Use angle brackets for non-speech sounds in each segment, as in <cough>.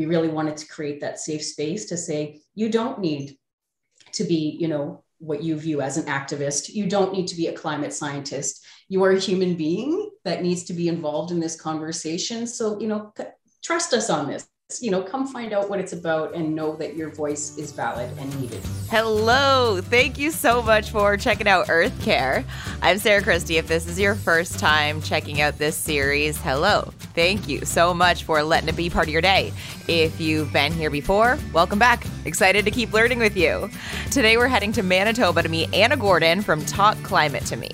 we really wanted to create that safe space to say, you don't need to be, you know, what you view as an activist. You don't need to be a climate scientist. You are a human being that needs to be involved in this conversation. So, you know, trust us on this you know, come find out what it's about and know that your voice is valid and needed. Hello. Thank you so much for checking out Earth Care. I'm Sarah Christie. If this is your first time checking out this series, hello. Thank you so much for letting it be part of your day. If you've been here before, welcome back. Excited to keep learning with you. Today we're heading to Manitoba to meet Anna Gordon from Talk Climate to Me.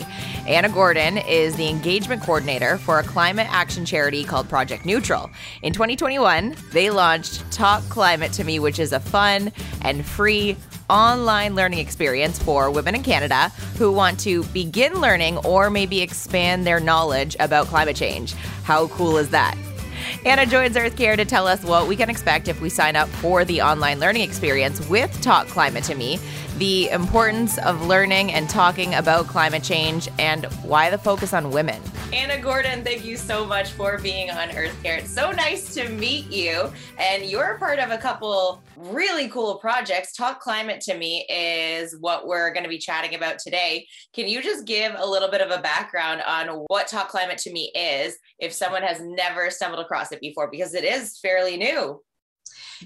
Anna Gordon is the engagement coordinator for a climate action charity called Project Neutral. In 2021, they launched Talk Climate to Me, which is a fun and free online learning experience for women in Canada who want to begin learning or maybe expand their knowledge about climate change. How cool is that? Anna joins Earth Care to tell us what we can expect if we sign up for the online learning experience with Talk Climate to Me the importance of learning and talking about climate change, and why the focus on women. Anna Gordon, thank you so much for being on Earth Care. It's so nice to meet you. And you're part of a couple really cool projects. Talk Climate to Me is what we're going to be chatting about today. Can you just give a little bit of a background on what Talk Climate to Me is if someone has never stumbled across it before? Because it is fairly new.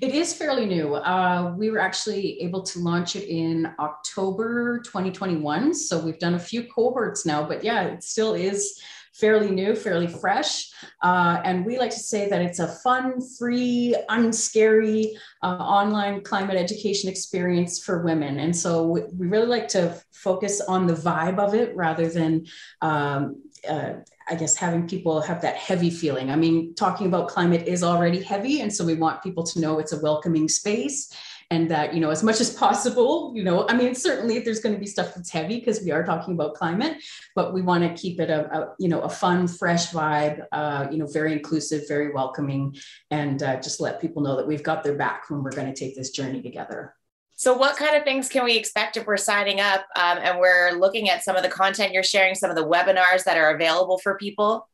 It is fairly new. Uh, we were actually able to launch it in October 2021. So we've done a few cohorts now, but yeah, it still is fairly new, fairly fresh. Uh, and we like to say that it's a fun, free, unscary uh, online climate education experience for women. And so we, really like to focus on the vibe of it rather than um, uh, I guess having people have that heavy feeling. I mean, talking about climate is already heavy. And so we want people to know it's a welcoming space and that, you know, as much as <laughs> possible, you know, I mean, certainly there's going to be stuff that's heavy because we are talking about climate, but we want to keep it a, a you know, a fun, fresh vibe, uh, you know, very inclusive, very welcoming, and uh, just let people know that we've got their back when we're going to take this journey together. So, what kind of things can we expect if we're signing up um, and we're looking at some of the content you're sharing, some of the webinars that are available for people?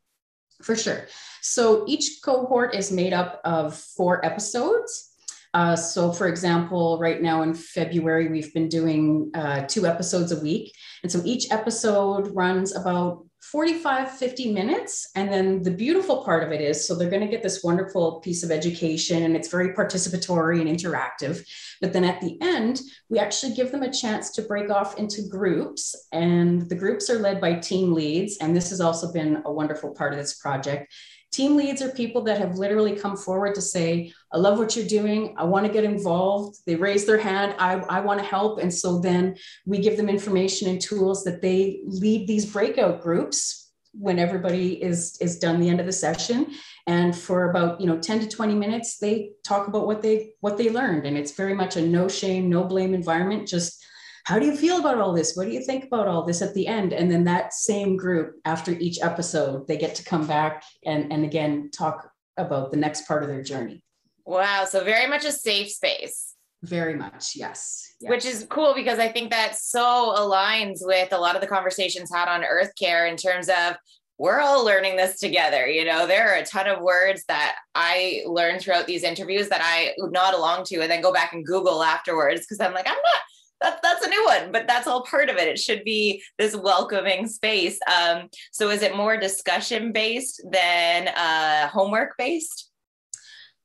For sure. So, each cohort is made up of four episodes. Uh, so, for example, right now in February, we've been doing uh, two episodes a week. And so each episode runs about 45, 50 minutes. And then the beautiful part of it is so they're going to get this wonderful piece of education and it's very participatory and interactive. But then at the end, we actually give them a chance to break off into groups. And the groups are led by team leads. And this has also been a wonderful part of this project. Team leads are people that have literally come forward to say, I love what you're doing. I want to get involved. They raise their hand. I, I want to help. And so then we give them information and tools that they lead these breakout groups when everybody is is done the end of the session and for about you know 10 to 20 minutes they talk about what they what they learned and it's very much a no shame no blame environment just how do you feel about all this? What do you think about all this at the end? And then that same group, after each episode, they get to come back and, and again talk about the next part of their journey. Wow. So, very much a safe space. Very much, yes. yes. Which is cool because I think that so aligns with a lot of the conversations had on Earth Care in terms of we're all learning this together. You know, there are a ton of words that I learned throughout these interviews that I nod along to and then go back and Google afterwards because I'm like, I'm not that, that's a new one, but that's all part of it. It should be this welcoming space. Um, so is it more discussion based than uh, homework based?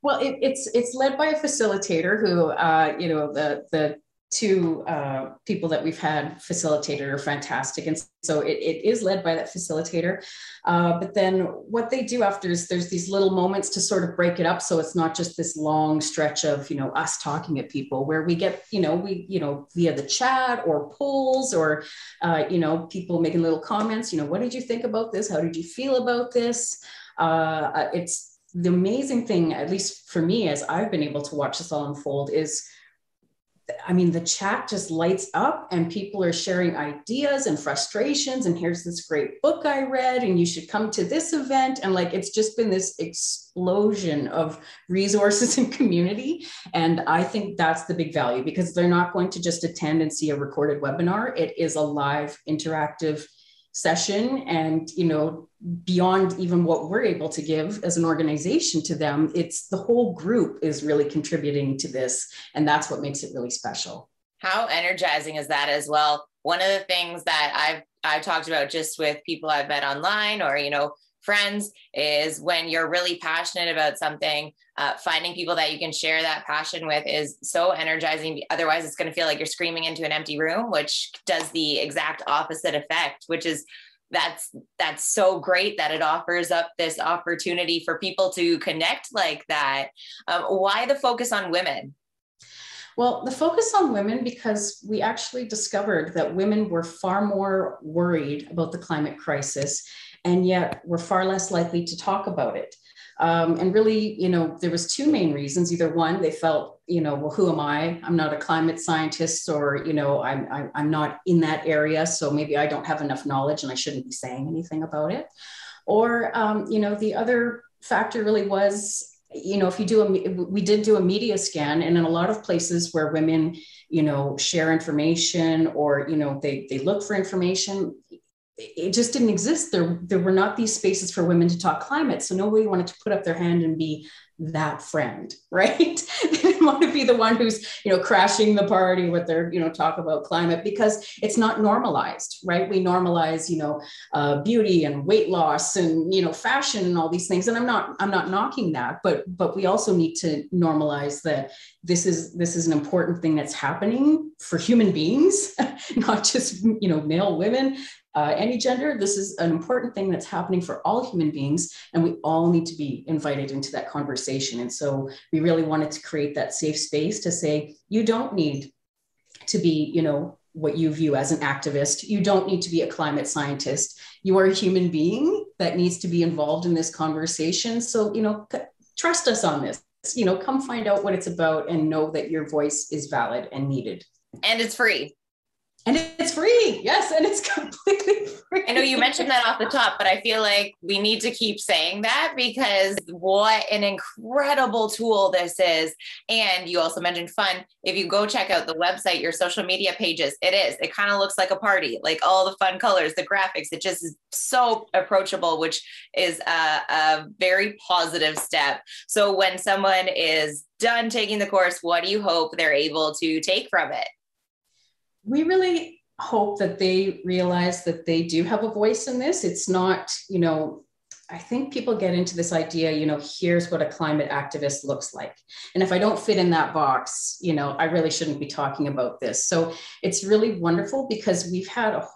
Well, it, it's it's led by a facilitator who, uh, you know, the the two uh, people that we've had facilitated are fantastic. And so it, it is led by that facilitator. Uh, but then what they do after is there's these little moments to sort of break it up. So it's not just this long stretch of, you know, us talking at people where we get, you know, we, you know, via the chat or polls or, uh, you know, people making little comments, you know, what did you think about this? How did you feel about this? Uh, it's the amazing thing, at least for me, as I've been able to watch this all unfold is I mean, the chat just lights up and people are sharing ideas and frustrations. And here's this great book I read, and you should come to this event. And like, it's just been this explosion of resources <laughs> and community. And I think that's the big value because they're not going to just attend and see a recorded webinar. It is a live, interactive session and you know beyond even what we're able to give as an organization to them it's the whole group is really contributing to this and that's what makes it really special. How energizing is that as well? One of the things that i've i've talked about just with people i've met online or you know friends is when you're really passionate about something uh, finding people that you can share that passion with is so energizing. Otherwise it's going to feel like you're screaming into an empty room which does the exact opposite effect which is that's that's so great that it offers up this opportunity for people to connect like that. Um, why the focus on women? Well, the focus on women because we actually discovered that women were far more worried about the climate crisis and yet we're far less likely to talk about it. Um, and really, you know, there was two main reasons. Either one, they felt, you know, well, who am I? I'm not a climate scientist, or you know, I'm I'm, I'm not in that area, so maybe I don't have enough knowledge, and I shouldn't be saying anything about it. Or, um, you know, the other factor really was you know if you do a we did do a media scan and in a lot of places where women you know share information or you know they they look for information it just didn't exist. There, there were not these spaces for women to talk climate. So nobody wanted to put up their hand and be that friend, <laughs> right? they didn't want to be the one who's, you know, crashing the party with their, you know, talk about climate because it's not normalized, right? We normalize, you know, uh, beauty and weight loss and, you know, fashion and all these things. And I'm not, I'm not knocking that, but, but we also need to normalize that this is, this is an important thing that's happening for human beings, <laughs> not just, you know, male women, uh, any gender. This is an important thing that's happening for all human beings, and we all need to be invited into that conversation. And so we really wanted to create that safe space to say, you don't need to be, you know, what you view as an activist. You don't need to be a climate scientist. You are a human being that needs to be involved in this conversation. So, you know, trust us on this. You know, come find out what it's about and know that your voice is valid and needed. And it's free and it's free. Yes and it's <laughs> completely free. I know you mentioned that off the top but i feel like we need to keep saying that because what an incredible tool this is. And you also mentioned fun. If you go check out the website your social media pages it is. It kind of looks like a party like all the fun colors the graphics. It just is so approachable which is a, a very positive step. So when someone is done taking the course what do you hope they're able to take from it we really hope that they realize that they do have a voice in this. It's not, you know, I think people get into this idea, you know, here's what a climate activist looks like. And if I don't fit in that box, you know, I really shouldn't be talking about this. So it's really wonderful because we've had a,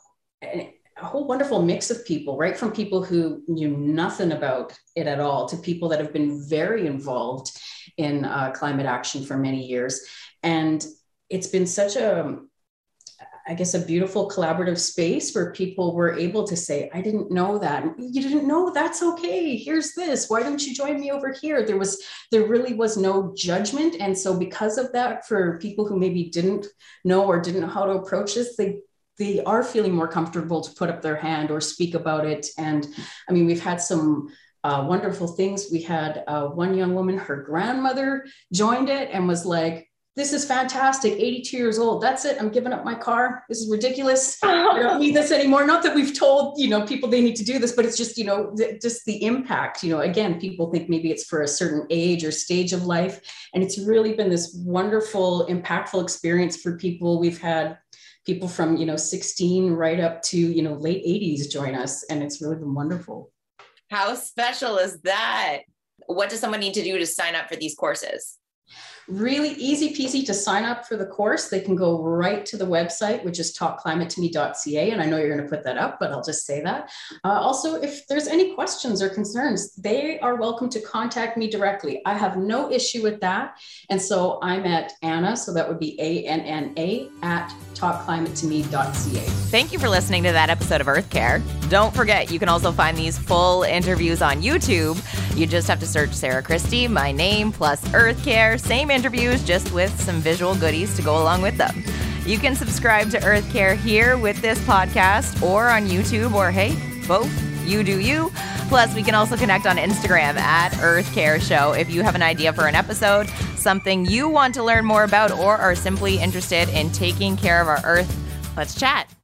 a whole wonderful mix of people, right? From people who knew nothing about it at all to people that have been very involved in uh, climate action for many years. And it's been such a, I guess, a beautiful collaborative space where people were able to say, I didn't know that. You didn't know that's okay. Here's this. Why don't you join me over here? There was, there really was no judgment. And so because of that, for people who maybe didn't know or didn't know how to approach this, they they are feeling more comfortable to put up their hand or speak about it. And I mean, we've had some uh, wonderful things. We had uh, one young woman, her grandmother joined it and was like, this is fantastic. 82 years old. That's it. I'm giving up my car. This is ridiculous. <laughs> I don't need this anymore. Not that we've told you know people they need to do this but it's just you know th- just the impact. You know again people think maybe it's for a certain age or stage of life. And it's really been this wonderful impactful experience for people. We've had people from you know 16 right up to you know late 80s join us and it's really been wonderful. How special is that? What does someone need to do to sign up for these courses Really easy peasy to sign up for the course. They can go right to the website, which is talkclimatetome.ca. And I know you're going to put that up, but I'll just say that. Uh, also, if there's any questions or concerns, they are welcome to contact me directly. I have no issue with that. And so I'm at Anna, so that would be A N N A at talkclimatetome.ca. Thank you for listening to that episode of Earth Care. Don't forget, you can also find these full interviews on YouTube. You just have to search Sarah Christie, my name, plus Earth Care, same interviews, just with some visual goodies to go along with them. You can subscribe to Earth Care here with this podcast or on YouTube, or hey, both. You do you. Plus, we can also connect on Instagram at Earth Care Show if you have an idea for an episode, something you want to learn more about, or are simply interested in taking care of our Earth. Let's chat.